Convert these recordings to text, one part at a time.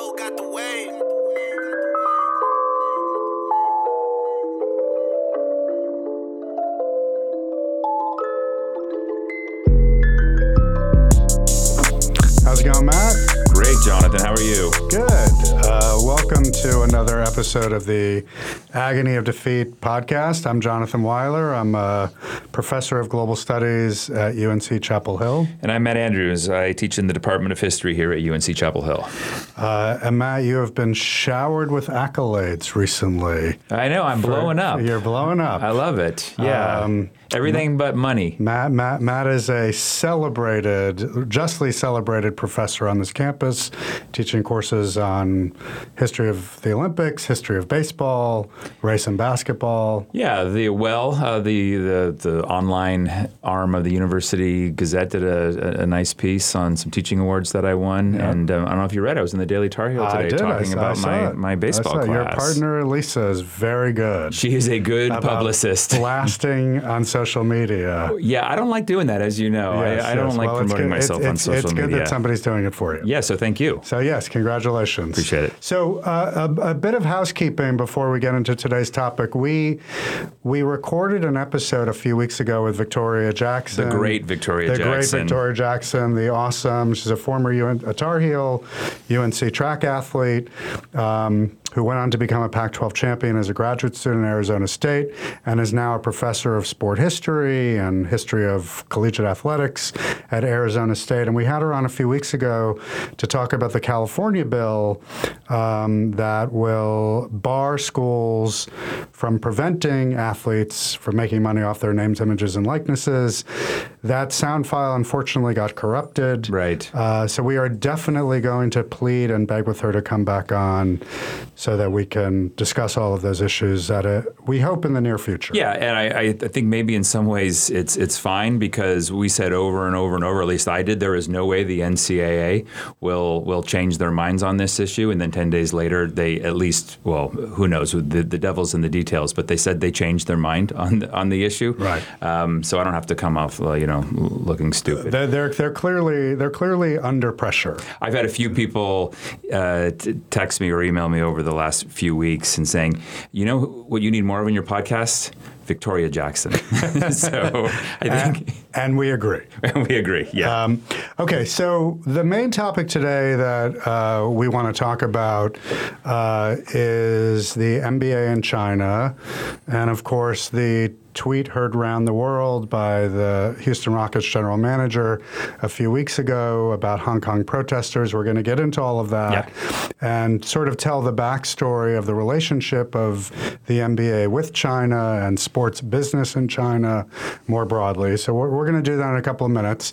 Lambo got the wave. How's it going, Matt? Great, Jonathan. How are you? Good. To another episode of the Agony of Defeat podcast. I'm Jonathan Weiler. I'm a professor of global studies at UNC Chapel Hill. And I'm Matt Andrews. I teach in the Department of History here at UNC Chapel Hill. Uh, and Matt, you have been showered with accolades recently. I know. I'm blowing up. You're blowing up. I love it. Yeah. Um, Everything but money. Matt, Matt, Matt is a celebrated, justly celebrated professor on this campus, teaching courses on history of the Olympics, history of baseball, race and basketball. Yeah. The well, uh, the, the the online arm of the University Gazette did a, a, a nice piece on some teaching awards that I won. And um, I don't know if you read. it. I was in the Daily Tar Heel today talking I, about I my it. my baseball class. Your partner Lisa is very good. She is a good publicist. Blasting on social media. Yeah, I don't like doing that, as you know. Yes, I, I don't yes. like Well, promoting good. Myself it's, on social media. It's good that somebody's doing it for you. yeah, so thank you. So yes, congratulations. Appreciate it. So uh, a, a bit of housekeeping before we get into today's topic. We we recorded an episode a few weeks ago with Victoria Jackson, The great Victoria the Jackson. great Victoria Jackson, the awesome. She's a former UN, a Tar Heel, UNC track athlete. Um, who went on to become a Pac 12 champion as a graduate student at Arizona State and is now a professor of sport history and history of collegiate athletics at Arizona State. And we had her on a few weeks ago to talk about the California bill um, that will bar schools from preventing athletes from making money off their names, images, and likenesses. That sound file unfortunately got corrupted. Right. Uh, so we are definitely going to plead and beg with her to come back on so that we can discuss all of those issues at a, we hope in the near future. Yeah, and I, I think maybe in some ways it's it's fine because we said over and over and over, at least I did, there is no way the NCAA will will change their minds on this issue, and then ten days later they at least well who knows the, the devil's in the details, but they said they changed their mind on the, on the issue. Right. Um, so I don't have to come off uh, you know looking stupid. They're, they're, they're clearly they're clearly under pressure. I've had a few people uh, t- text me or email me over the last few weeks and saying, you know what you need more of in your podcast? Victoria Jackson. so I think And we agree. we agree. Yeah. Um, okay, so the main topic today that uh, we want to talk about uh, is the NBA in China, and of course the tweet heard around the world by the Houston Rockets general manager a few weeks ago about Hong Kong protesters. We're going to get into all of that and sort of tell the backstory of the relationship of the NBA with China and sports business in China more broadly. So we're, we're going to do that in a couple of minutes.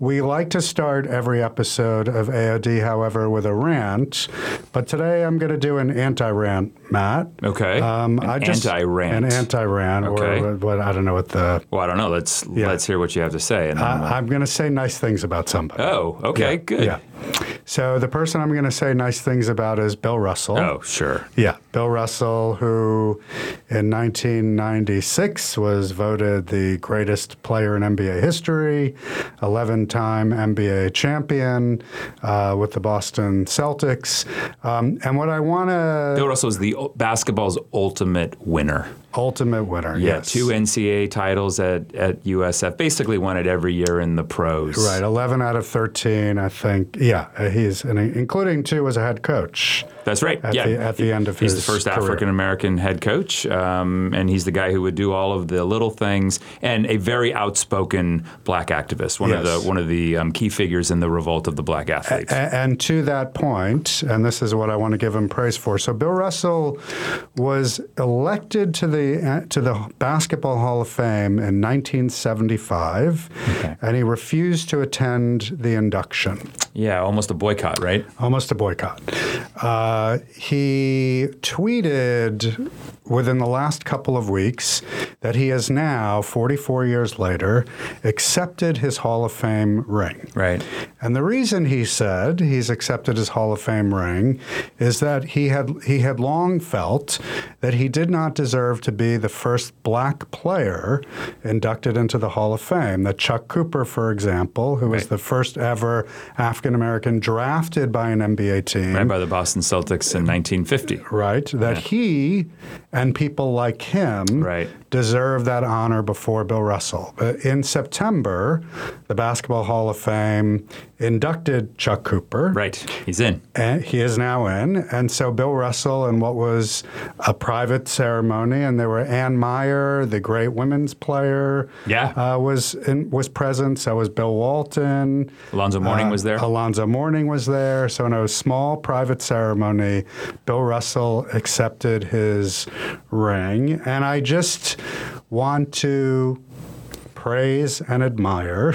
We like to start every episode of AOD, however, with a rant, but today I'm going to do an anti-rant, Matt. Okay. Um, An I just, anti-rant. An anti-rant, Okay. or what I don't know what the. well, I don't know. Let's let's hear what you have to say. And we'll- I, I'm going to say nice things about somebody. oh, okay, Yeah, good. Yeah. So the person I'm going to say nice things about is Bill Russell. Oh, sure. Yeah, Bill Russell, who in 1996 was voted the greatest player in NBA history, 11 time NBA champion uh, with the Boston Celtics. Um, and what I want to. Bill Russell is the basketball's ultimate winner. Ultimate winner. Yeah, yes. two NCAA titles at, at USF. Basically, won it every year in the pros. Right, 11 out of 13, I think. Yeah, uh, he's, and including two as a head coach. That's right. At yeah, the- at the end of he's his the first. African American head coach, um, and he's the guy who would do all of the little things, and a very outspoken black activist. One of Yes. the one of the um, key figures in the revolt of the black athletes. A- And to that point, and this is what I want to give him praise for. So Bill Russell was elected to the to the Basketball Hall of Fame in 1975, Okay. and he refused to attend the induction. yeah, almost a boycott, right? Almost a boycott. Uh, he tweeted within the last couple of weeks that he has now, 44 years later, accepted his Hall of Fame ring. Right. And the reason he said he's accepted his Hall of Fame ring is that he had he had long felt that he did not deserve to be the first black player inducted into the Hall of Fame. That Chuck Cooper, for example, who was the first ever African American drafted by an NBA team, Right by the Boston Celtics in 1950. right? That he and people like him Right. Deserve that honor before Bill Russell. But in September, the Basketball Hall of Fame inducted Chuck Cooper. Right. He's in. And he is now in. And so Bill Russell, in what was a private ceremony, and there were Ann Meyer, the great women's player, Yeah. uh, was in, was present. So was Bill Walton. Alonzo Mourning Uh, was there. Alonzo Mourning was there. So in a small private ceremony, Bill Russell accepted his ring. And I just want to praise and admire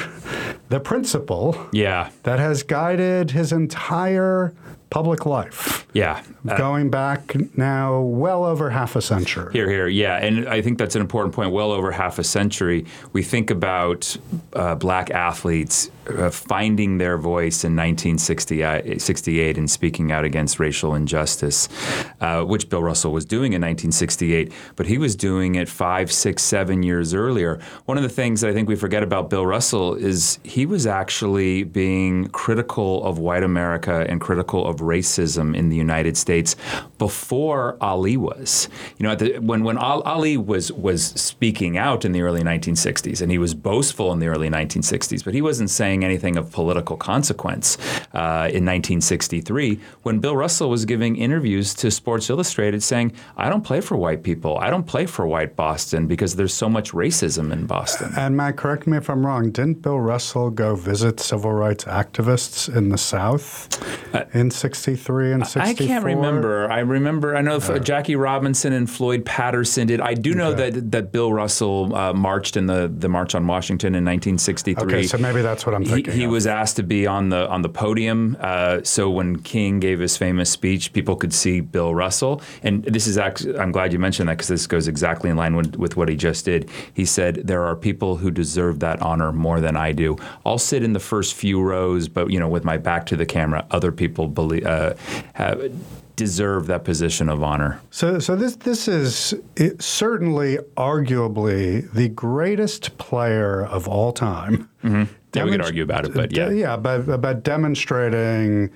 the principle Yeah. that has guided his entire public life, Yeah. Uh, going back now well over half a century. Here, here, yeah, and I think that's an important point. Well over half a century, we think about uh, black athletes uh, finding their voice in 1968 and speaking out against racial injustice, uh, which Bill Russell was doing in 1968, but he was doing it five, six, seven years earlier. One of the things that I think we forget about Bill Russell is he was actually being critical of white America and critical of racism in the United States before Ali was. You know, the, when when Ali was was speaking out in the early 1960s, and he was boastful in the early 1960s, but he wasn't saying anything of political consequence uh, in 1963. When Bill Russell was giving interviews to Sports Illustrated, saying, "I don't play for white people. I don't play for white Boston because there's so much racism in Boston." And Matt, correct me if I'm wrong. Didn't Bill Russell go visit civil rights activists in the South in '63 and '64? Uh, I can't remember. I remember. I know Uh. if Jackie Robinson and Floyd Patterson did. I do know that that Bill Russell uh, marched in the the March on Washington in 1963. Okay, so maybe that's what I'm He, he was asked to be on the on the podium, uh, so when King gave his famous speech, people could see Bill Russell. And this is actually, I'm glad you mentioned that because this goes exactly in line with, with what he just did. He said there are people who deserve that honor more than I do. I'll sit in the first few rows, but you know, with my back to the camera, other people believe uh, have, deserve that position of honor. So, so this this is it, certainly, arguably, the greatest player of all time. Yeah, we could argue about it, but yeah. Yeah, but, but demonstrating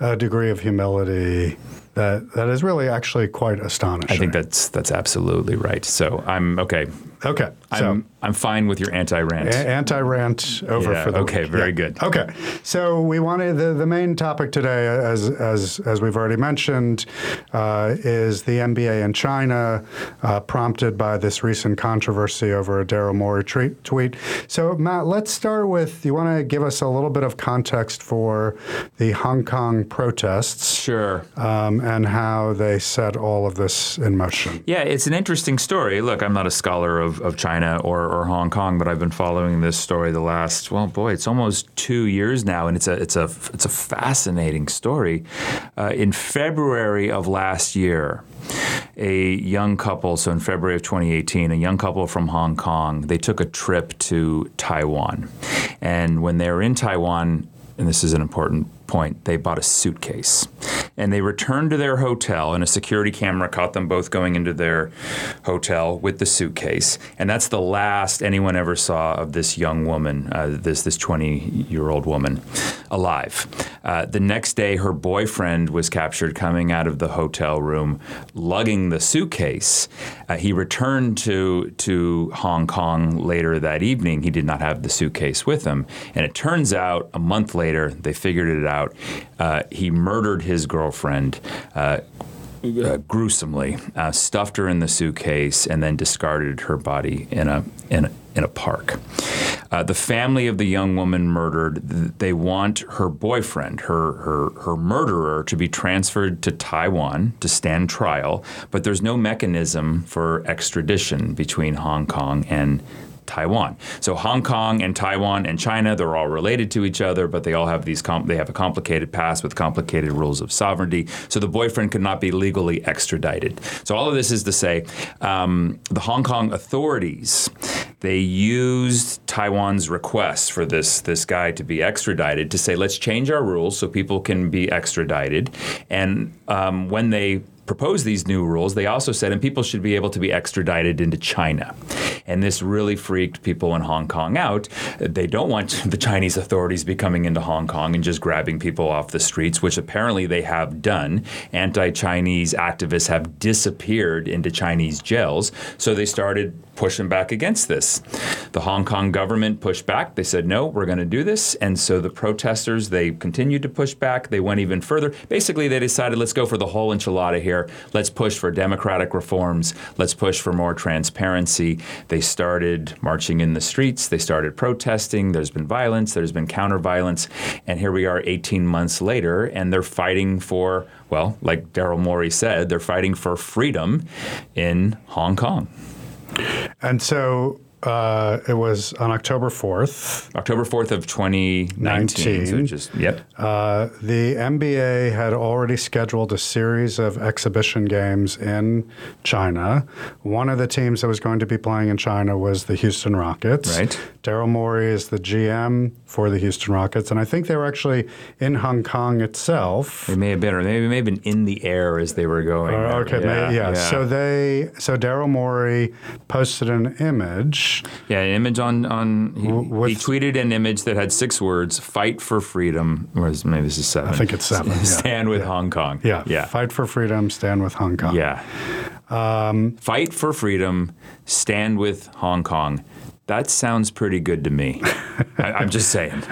a degree of humility that that is really actually quite astonishing. I think that's that's absolutely right. So I'm okay. Okay. So I'm I'm fine with your anti-rant. a- anti-rant over Yeah, for the okay, week. very Yeah. good. Okay, so we wanted the, the main topic today, as as as we've already mentioned, uh, is the NBA in China, uh, prompted by this recent controversy over a Daryl Morey tweet. tweet. So Matt, let's start with. You want to give us a little bit of context for the Hong Kong protests Sure. um, and how they set all of this in motion. Yeah, it's an interesting story. Look, I'm not a scholar of, of China or, or Hong Kong, but I've been following this story the last well, boy, it's almost two years now, and it's a it's a it's a fascinating story. Uh, in February of last year, a young couple, so in February of 2018, a young couple from Hong Kong, they took a trip to Taiwan, and when they were in Taiwan, and this is an important point, they bought a suitcase. And they returned to their hotel, and a security camera caught them both going into their hotel with the suitcase. And that's the last anyone ever saw of this young woman, uh, this this 20 year old woman, alive. Uh, the next day, her boyfriend was captured coming out of the hotel room, lugging the suitcase. Uh, he returned to to Hong Kong later that evening. He did not have the suitcase with him, and it turns out a month later they figured it out. Uh, he murdered his girlfriend. Uh, uh, gruesomely, uh, stuffed her in the suitcase, and then discarded her body in a in a, in a park. Uh, the family of the young woman murdered, they want her boyfriend, her, her her murderer, to be transferred to Taiwan to stand trial, but there's no mechanism for extradition between Hong Kong and Taiwan. So Hong Kong and Taiwan and China, they're all related to each other, but they all have these com- they have a complicated past with complicated rules of sovereignty. So the boyfriend could not be legally extradited. So all of this is to say, um, the Hong Kong authorities they used Taiwan's request for this this guy to be extradited to say let's change our rules so people can be extradited. And um, when they proposed these new rules, they also said, and people should be able to be extradited into China. And this really freaked people in Hong Kong out. They don't want the Chinese authorities be coming into Hong Kong and just grabbing people off the streets, which apparently they have done. Anti Chinese activists have disappeared into Chinese jails. So they started pushing back against this. The Hong Kong government pushed back. They said, no, we're going to do this. And so the protesters, they continued to push back. They went even further. Basically, they decided, let's go for the whole enchilada here. Let's push for democratic reforms. Let's push for more transparency. They started marching in the streets. They started protesting. There's been violence. There's been counter violence. And here we are 18 months later, and they're fighting for, well, like Daryl Morey said, they're fighting for freedom in Hong Kong. And so uh, it was on October 4th. October 4th of 2019. So just, yep. Uh, the NBA had already scheduled a series of exhibition games in China. One of the teams that was going to be playing in China was the Houston Rockets. Right. Daryl Morey is the GM for the Houston Rockets, and I think they were actually in Hong Kong itself. They may have been, or maybe may have been in the air as they were going. Uh, okay, yeah, yeah, yeah. So they, so Daryl Morey posted an image. Yeah, an image on on. He, with, he, tweeted an image that had six words: "Fight for freedom." Or maybe this is seven. I think it's seven. stand yeah. with yeah. Hong Kong. Yeah, yeah. Fight for freedom. Stand with Hong Kong. Yeah. Um, Fight for freedom. Stand with Hong Kong. That sounds pretty good to me. I, am just saying.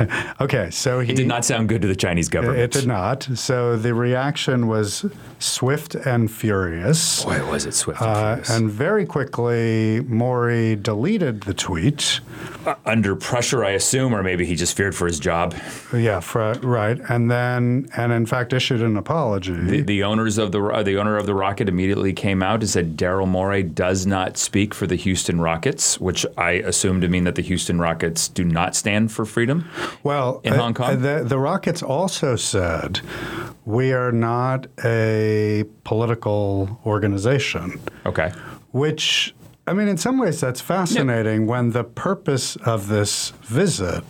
okay, so he it did not sound good to the Chinese government. It did not. So the reaction was swift and furious. Boy, was it swift and uh, furious! And very quickly, Morey deleted the tweet. Uh, under pressure, I assume, or maybe he just feared for his job. Yeah, for, right. And then, and in fact, issued an apology. The, the owners of the uh, the owner of the rocket immediately came out and said Daryl Morey does not speak for the Houston Rockets, which I assume assumed to mean that the Houston Rockets do not stand for freedom. Well, in uh, Hong Kong, the, the Rockets also said we are not a political organization. Okay. Which I mean, in some ways, that's fascinating yep. when the purpose of this visit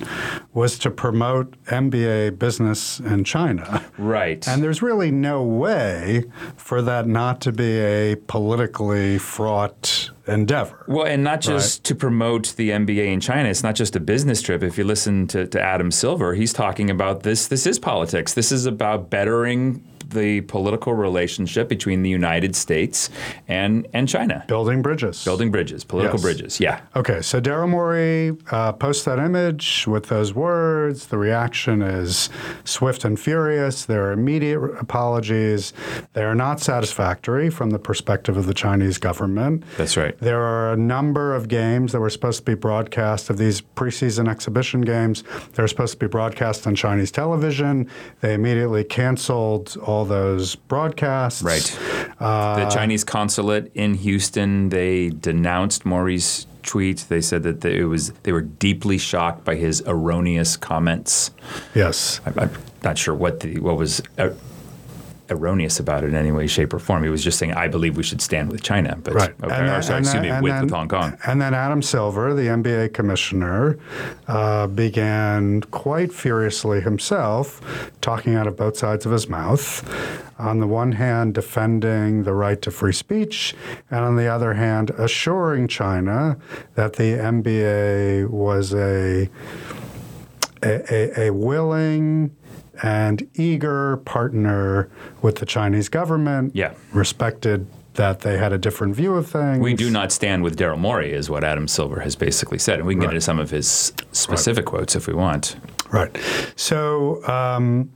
was to promote NBA business in China. Right. And there's really no way for that not to be a politically fraught endeavor. Well, and not just right? to promote the NBA in China. It's not just a business trip. If you listen to, to Adam Silver, he's talking about this. This is politics. This is about bettering the political relationship between the United States and, and China. Building bridges. Building bridges, political yes. bridges, yeah. Okay, so Daryl Morey uh, posts that image with those words. The reaction is swift and furious. There are immediate apologies. They are not satisfactory from the perspective of the Chinese government. That's right. There are a number of games that were supposed to be broadcast of these preseason exhibition games. They're supposed to be broadcast on Chinese television. They immediately canceled all all those broadcasts. Right. Uh, the Chinese consulate in Houston, they denounced Morey's tweet. They said that it was they were deeply shocked by his erroneous comments. Yes. I, am not sure what the what was. Uh, erroneous about it in any way, shape, or form. He was just saying, "I believe we should stand with China." But right. okay, then, or sorry, excuse then, me, with, then, with Hong Kong. And then Adam Silver, the NBA commissioner, uh, began quite furiously himself, talking out of both sides of his mouth. On the one hand, defending the right to free speech, and on the other hand, assuring China that the NBA was a a, a, a willing and eager partner with the Chinese government. Yeah. Respected that they had a different view of things. We do not stand with Daryl Morey, is what Adam Silver has basically said. And we can right. get into some of his specific right. quotes if we want. Right. So, um,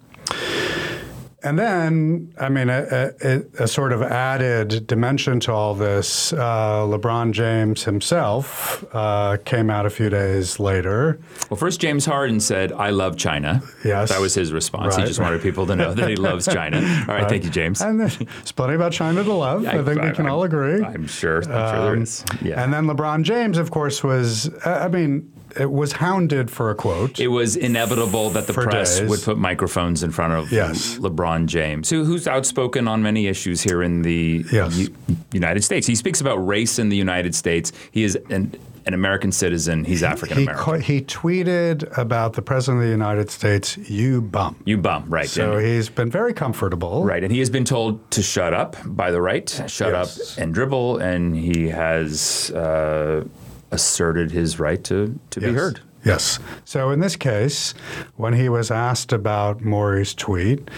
and then, I mean, a, a, a, sort of added dimension to all this, uh, LeBron James himself uh, came out a few days later. Well, first, James Harden said, I love China. Yes. That was his response. Right, he just right. wanted people to know that he loves China. All right, right. thank you, James. And there's plenty about China to love. I, I think I, we can I, all agree. I'm sure. I'm sure um, is. Yeah. And then LeBron James, of course, was, I mean, it was hounded for a quote. It was inevitable that the press days. would put microphones in front of yes. LeBron James, who, who's outspoken on many issues here in the yes. U- United States. He speaks about race in the United States. He is an, an American citizen. He's African American. He, he, tweeted about the president of the United States, "You bum." You bum, right? So he's been very comfortable, right? And he has been told to shut up by the right, shut yes. up and dribble, and he has. Uh, asserted his right to, to yes. be heard. Yes. So in this case, when he was asked about Morey's tweet,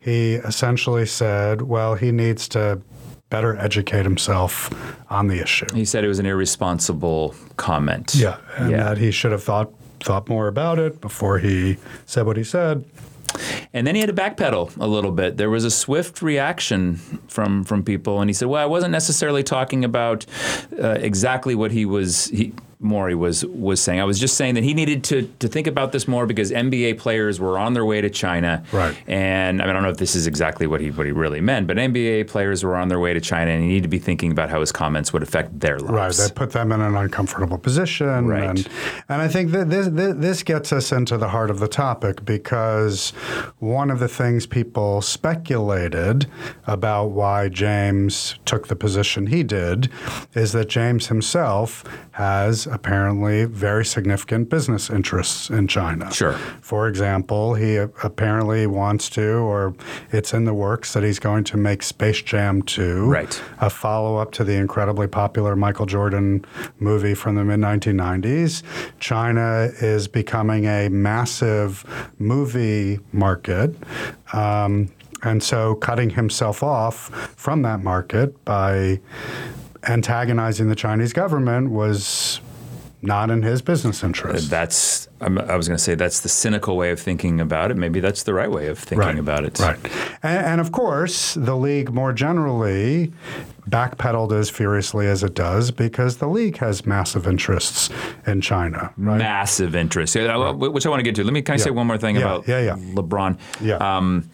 he essentially said, well, he needs to better educate himself on the issue. He said it was an irresponsible comment. Yeah, and yeah. that he should have thought thought more about it before he said what he said. And then he had to backpedal a little bit. There was a swift reaction from from people, and he said, "Well, I wasn't necessarily talking about uh, exactly what he was." He, Morey was was saying. I was just saying that he needed to to think about this more because NBA players were on their way to China. Right. And I, mean, I don't know if this is exactly what he what he really meant, but NBA players were on their way to China, and he needed to be thinking about how his comments would affect their lives. Right. They put them in an uncomfortable position. Right. And, and I think that this, this gets us into the heart of the topic because one of the things people speculated about why James took the position he did is that James himself has apparently very significant business interests in China. Sure. For example, he apparently wants to, or it's in the works that he's going to make Space Jam 2, right. a follow up to the incredibly popular Michael Jordan movie from the mid 1990s. China is becoming a massive movie market. Um, and so cutting himself off from that market by antagonizing the Chinese government was not in his business interest. That's I was going to say that's the cynical way of thinking about it. Maybe that's the right way of thinking right, about it. Right. And, and, of course, the league more generally backpedaled as furiously as it does because the league has massive interests in China. Right? Massive interests, right. which I want to get to. Let me can I yeah. say one more thing yeah, about yeah, yeah. LeBron? Yeah. Um,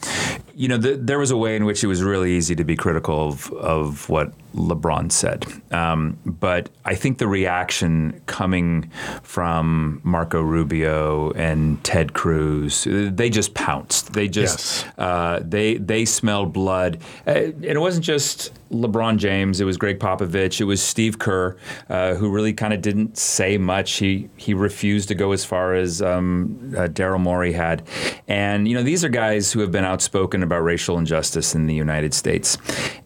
you know, the, there was a way in which it was really easy to be critical of, of what LeBron said. Um, but I think the reaction coming from Marco Rubio and Ted Cruz, they just pounced. They just yes. uh, they they smelled blood, uh, and it wasn't just LeBron James. It was Gregg Popovich. It was Steve Kerr, uh, who really kind of didn't say much. He he refused to go as far as um, uh, Daryl Morey had, and you know these are guys who have been outspoken about racial injustice in the United States,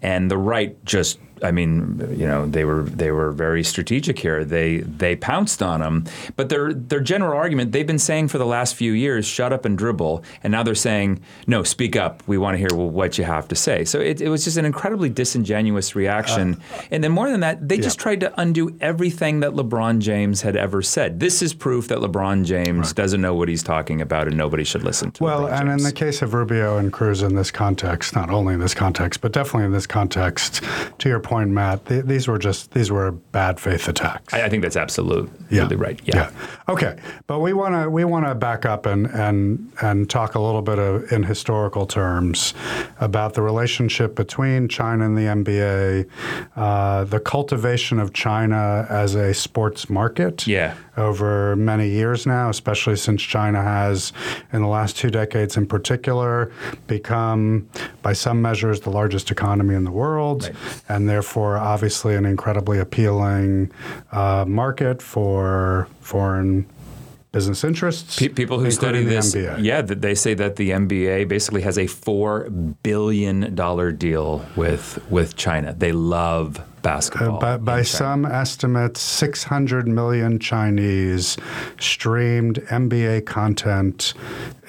and the right just I mean, you know, they were they were very strategic here. They they pounced on him, but their their general argument they've been saying for the last few years, "Shut up and dribble," and now they're saying, "No, speak up. We want to hear what you have to say." So it, it was just an incredibly disingenuous reaction, uh, and then more than that, they yeah. just tried to undo everything that LeBron James had ever said. This is proof that LeBron James right. doesn't know what he's talking about, and nobody should listen to. Him. Well, LeBron and James. in the case of Rubio and Cruz, in this context, not only in this context, but definitely in this context, to your point, Matt. The, these were just these were bad faith attacks. I, I think that's absolutely yeah. right. Yeah. yeah. Okay, but we want to we want to back up and and and talk a little bit of, in historical terms about the relationship between China and the NBA, uh, the cultivation of China as a sports market. Yeah. Over many years now, especially since China has, in the last two decades in particular, become, by some measures, the largest economy in the world, right. and therefore, obviously, an incredibly appealing uh, market for foreign business interests. Pe- people who study this, NBA. yeah, they say that the NBA basically has a four billion dollar deal with with China. They love basketball. Uh, by, by some estimates, 600 million Chinese streamed NBA content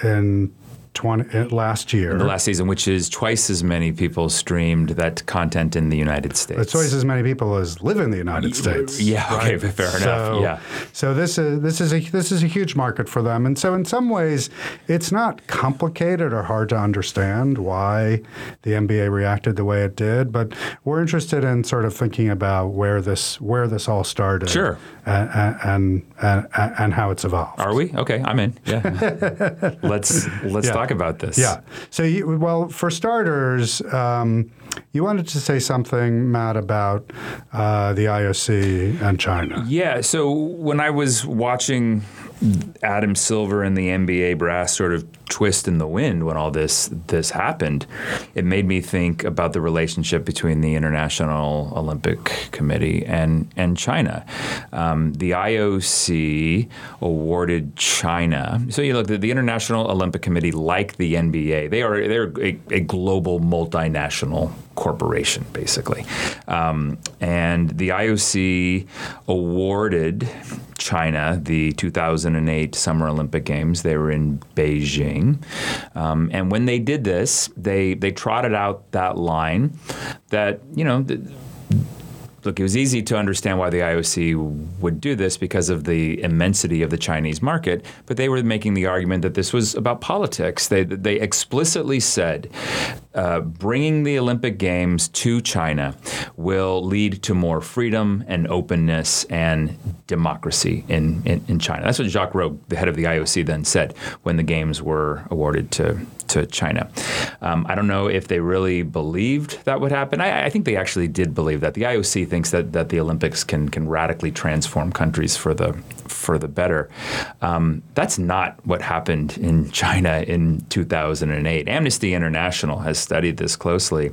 in 20 uh, last year. The last season, which is twice as many people streamed that content in the United States. It's twice as many people as live in the United States. Yeah. Okay. right? Fair enough. So, Yeah. So this is this is a this is a huge market for them, and so in some ways, it's not complicated or hard to understand why the NBA reacted the way it did. But we're interested in sort of thinking about where this where this all started, Sure. and and and, and, and how it's evolved. Are we? Okay. I'm in. Yeah. let's let's Yeah. Talk about this. Yeah. So, you, well, for starters, um, you wanted to say something, Matt, about uh, the IOC and China. Yeah. So when I was watching Adam Silver and the NBA brass sort of twist in the wind when all this this happened, it made me think about the relationship between the International Olympic Committee and and China. Um, the IOC awarded China. So you look, the, the International Olympic Committee, like the NBA, they are they're a, a global multinational corporation, basically. Um, and the IOC awarded China the 2008 Summer Olympic Games. They were in Beijing. Um, and when they did this, they, they trotted out that line that, you know, look, it was easy to understand why the IOC would do this because of the immensity of the Chinese market, but they were making the argument that this was about politics. They, they explicitly said uh, bringing the Olympic Games to China will lead to more freedom and openness and democracy in, in, in China. That's what Jacques Rogge, the head of the IOC, then said when the Games were awarded to to China. Um, I don't know if they really believed that would happen. I, I think they actually did believe that. The IOC thinks that, that the Olympics can can radically transform countries for the for the better. Um, that's not what happened in China in 2008. Amnesty International has studied this closely,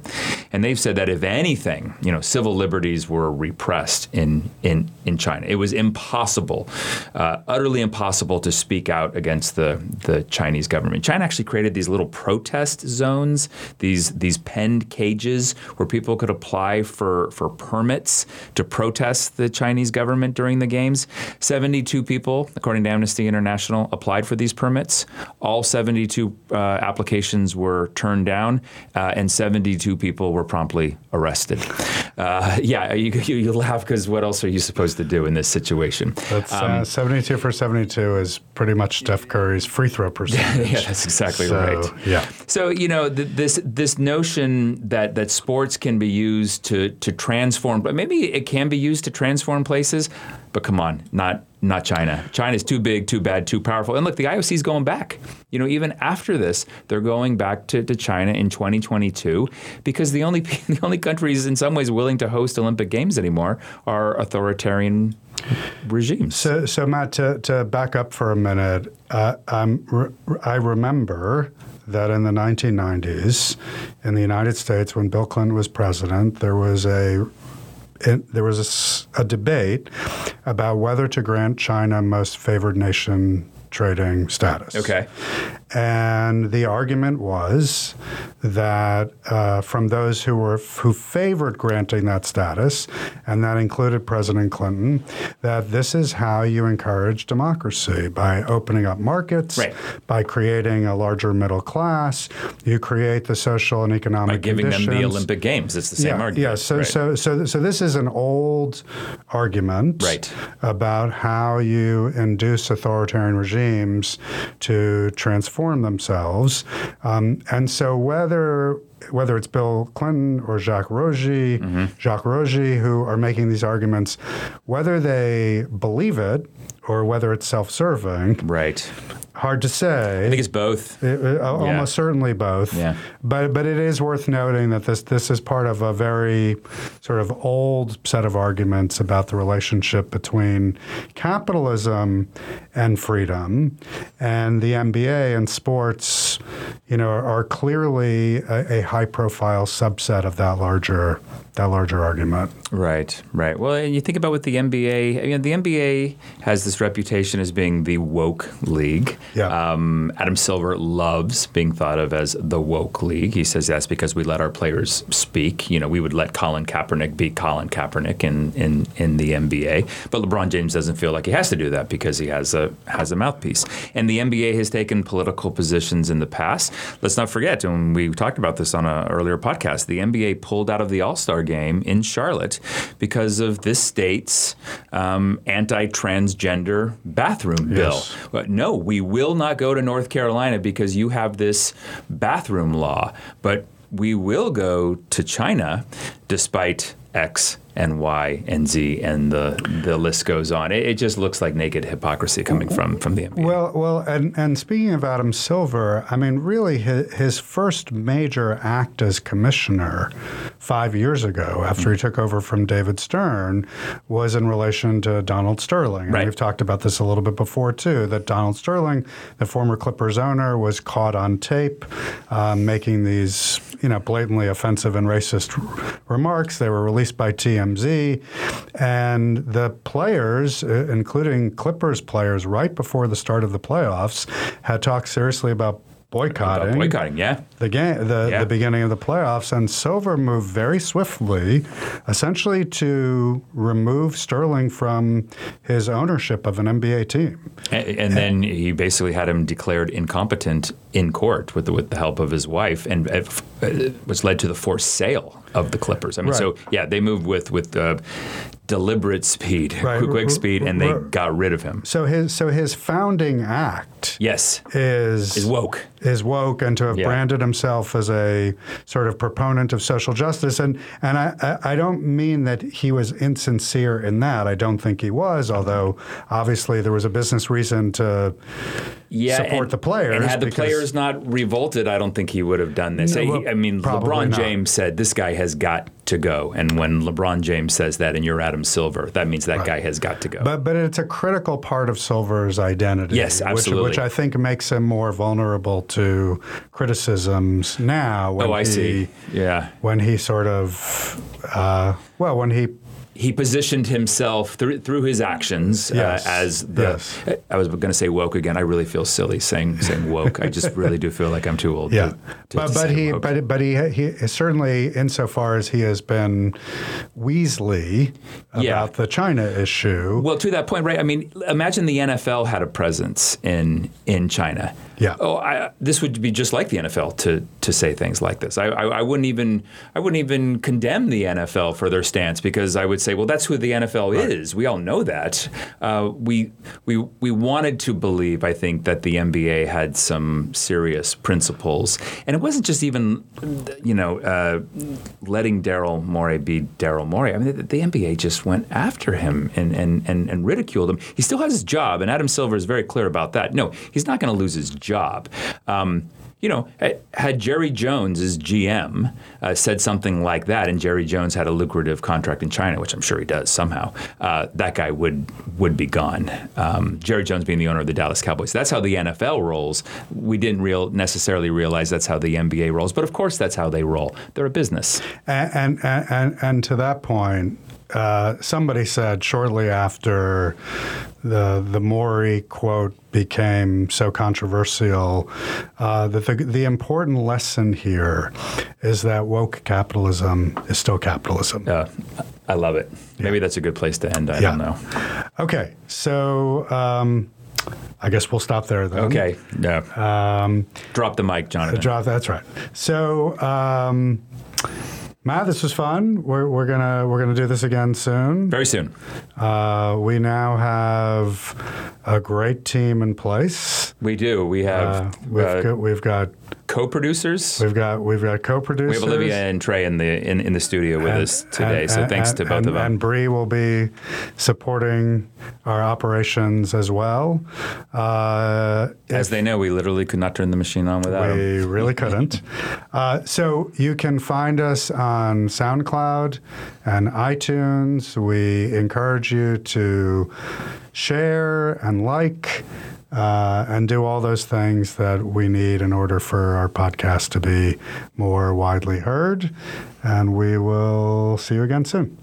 and they've said that if anything, you know, civil liberties were repressed in in in China. It was impossible, uh, utterly impossible, to speak out against the the Chinese government. China actually created these little protest zones, these these penned cages where people could apply for for permits to protest the Chinese government during the games. 72 people, according to Amnesty International, applied for these permits. All 72 uh, applications were turned down, uh, and 72 people were promptly arrested. Uh, yeah, you, you, you laugh because what else are you supposed to do in this situation? That's uh, 72 for 72 is pretty much Steph Curry's free throw percentage. yeah, that's exactly So, right. Yeah. So you know th- this this notion that that sports can be used to to transform, but maybe it can be used to transform places. But come on, not not China. China's too big, too bad, too powerful. And look, the IOC is going back. You know, even after this, they're going back to, to China in 2022 because the only the only countries in some ways willing to host Olympic Games anymore are authoritarian regimes. So, so Matt, to, to back up for a minute, uh, I remember that in the 1990s, in the United States, when Bill Clinton was president, there was a it, there was a debate about whether to grant China most favored nation trading status. Okay. And the argument was that uh, from those who were who favored granting that status, and that included President Clinton, that this is how you encourage democracy by opening up markets, Right. by creating a larger middle class. You create the social and economic By giving them the. Olympic Games, it's the same yeah, argument. Yeah, so, right? so, so, so this is an old argument Right. about how you induce authoritarian regimes to transform themselves. Um, and so whether whether it's Bill Clinton or Jacques Rogge, Mm-hmm. Jacques Rogge, who are making these arguments, whether they believe it or whether it's self-serving, right. hard to say. I think it's both. It- it- uh, almost certainly both. Yeah. But but it is worth noting that this this is part of a very sort of old set of arguments about the relationship between capitalism and freedom, and the NBA and sports, you know, are clearly a, a high profile subset of that larger that larger argument. Right, right. Well, and you think about what the NBA. I mean, the NBA has this reputation as being the woke league. Yeah. Um, Adam Silver loves being thought of as the woke league. He says that's because we let our players speak. You know, we would let Colin Kaepernick be Colin Kaepernick in in in the NBA, but LeBron James doesn't feel like he has to do that because he has a a has a mouthpiece. And the NBA has taken political positions in the past. Let's not forget, and we talked about this on an earlier podcast. The NBA pulled out of the All Star game in Charlotte because of this state's um, anti-transgender bathroom bill. But no, we will not go to North Carolina because you have this bathroom law. But we will go to China despite X and Y and Z and the the list goes on. It, it just looks like naked hypocrisy coming from from the NBA. Well, well, and, and speaking of Adam Silver, I mean, really, his, his first major act as commissioner five years ago, after he took over from David Stern, was in relation to Donald Sterling. And Right. we've talked about this a little bit before too. That Donald Sterling, the former Clippers owner, was caught on tape um, making these, you know, blatantly offensive and racist r- remarks. They were released by TMZ, and the players, uh, including Clippers players, right before the start of the playoffs, had talked seriously about boycotting About boycotting, yeah. The game, the, Yeah. the beginning of the playoffs, and Silver moved very swiftly, essentially to remove Sterling from his ownership of an NBA team. And, and then he basically had him declared incompetent in court with the, with the help of his wife, and uh, uh, which led to the forced sale of the Clippers. I mean, so yeah, they moved with with uh, deliberate speed, Right. quick, quick speed, and they got rid of him. So his so his founding act Yes, is is woke. is woke and to have Yeah. branded himself as a sort of proponent of social justice. And and I, I, don't mean that he was insincere in that. I don't think he was, although obviously there was a business reason to yeah, support and- the players And had the players not revolted, I don't think he would have done this. No, He- I mean, LeBron not. James said this guy has got to go, and when LeBron James says that, and you're Adam Silver, that means that guy has got to go. But but it's a critical part of Silver's identity. Yes, which- absolutely. Which, I think makes him more vulnerable to criticisms now. When oh, I he, see. Yeah. When he sort of, uh, well, when he he positioned himself through through his actions Yes. uh, as the. Yes. I was going to say woke again. I really feel silly saying saying woke. I just really do feel like I'm too old. Yeah, to, to, but to but he but but he he certainly insofar as he has been Weasley about Yeah. the China issue. Well, to that point, right? I mean, imagine the NFL had a presence in in China. Yeah. Oh, I, this would be just like the NFL to to say things like this. I, I, I wouldn't even I wouldn't even condemn the NFL for their stance because I would say, well, that's who the NFL is. We all know that. Uh, we we we wanted to believe, I think, that the NBA had some serious principles, and it wasn't just even, you know, uh, letting Daryl Morey be Daryl Morey. I mean, the, the NBA just went after him and, and, and, and ridiculed him. He still has his job, and Adam Silver is very clear about that. No, he's not going to lose his job. Um, you know, had- had Jerry Jones as GM uh, said something like that, and Jerry Jones had a lucrative contract in China, which I'm sure he does somehow, uh, that guy would would be gone. Um, Jerry Jones being the owner of the Dallas Cowboys. That's how the NFL rolls. We didn't real necessarily realize that's how the NBA rolls, but of course that's how they roll. They're a business. And and and, and to that point, uh, somebody said shortly after the the Morey quote became so controversial uh, that the the important lesson here is that woke capitalism is still capitalism. Uh, I love it. Maybe that's a good place to end. I Yeah. don't know. Okay, so um, I guess we'll stop there then. Okay. Yeah. Um, Drop the mic, Jonathan. Drop. That's right. So, um, Matt, this was fun. We're, we're gonna we're gonna do this again soon. Very soon. Uh, we now have a great team in place. We do. We have Uh, we've, uh, got, we've got co-producers. we've got we've got co-producers. We have Olivia and Trey in the in, in the studio with And- us today. and- so and- thanks to both of them. And Bree will be supporting our operations as well. Uh, As they know, we literally could not turn the machine on without them. We really couldn't. Uh, so you can find us on SoundCloud and iTunes. We encourage you to share and like uh, and do all those things that we need in order for our podcast to be more widely heard. And we will see you again soon.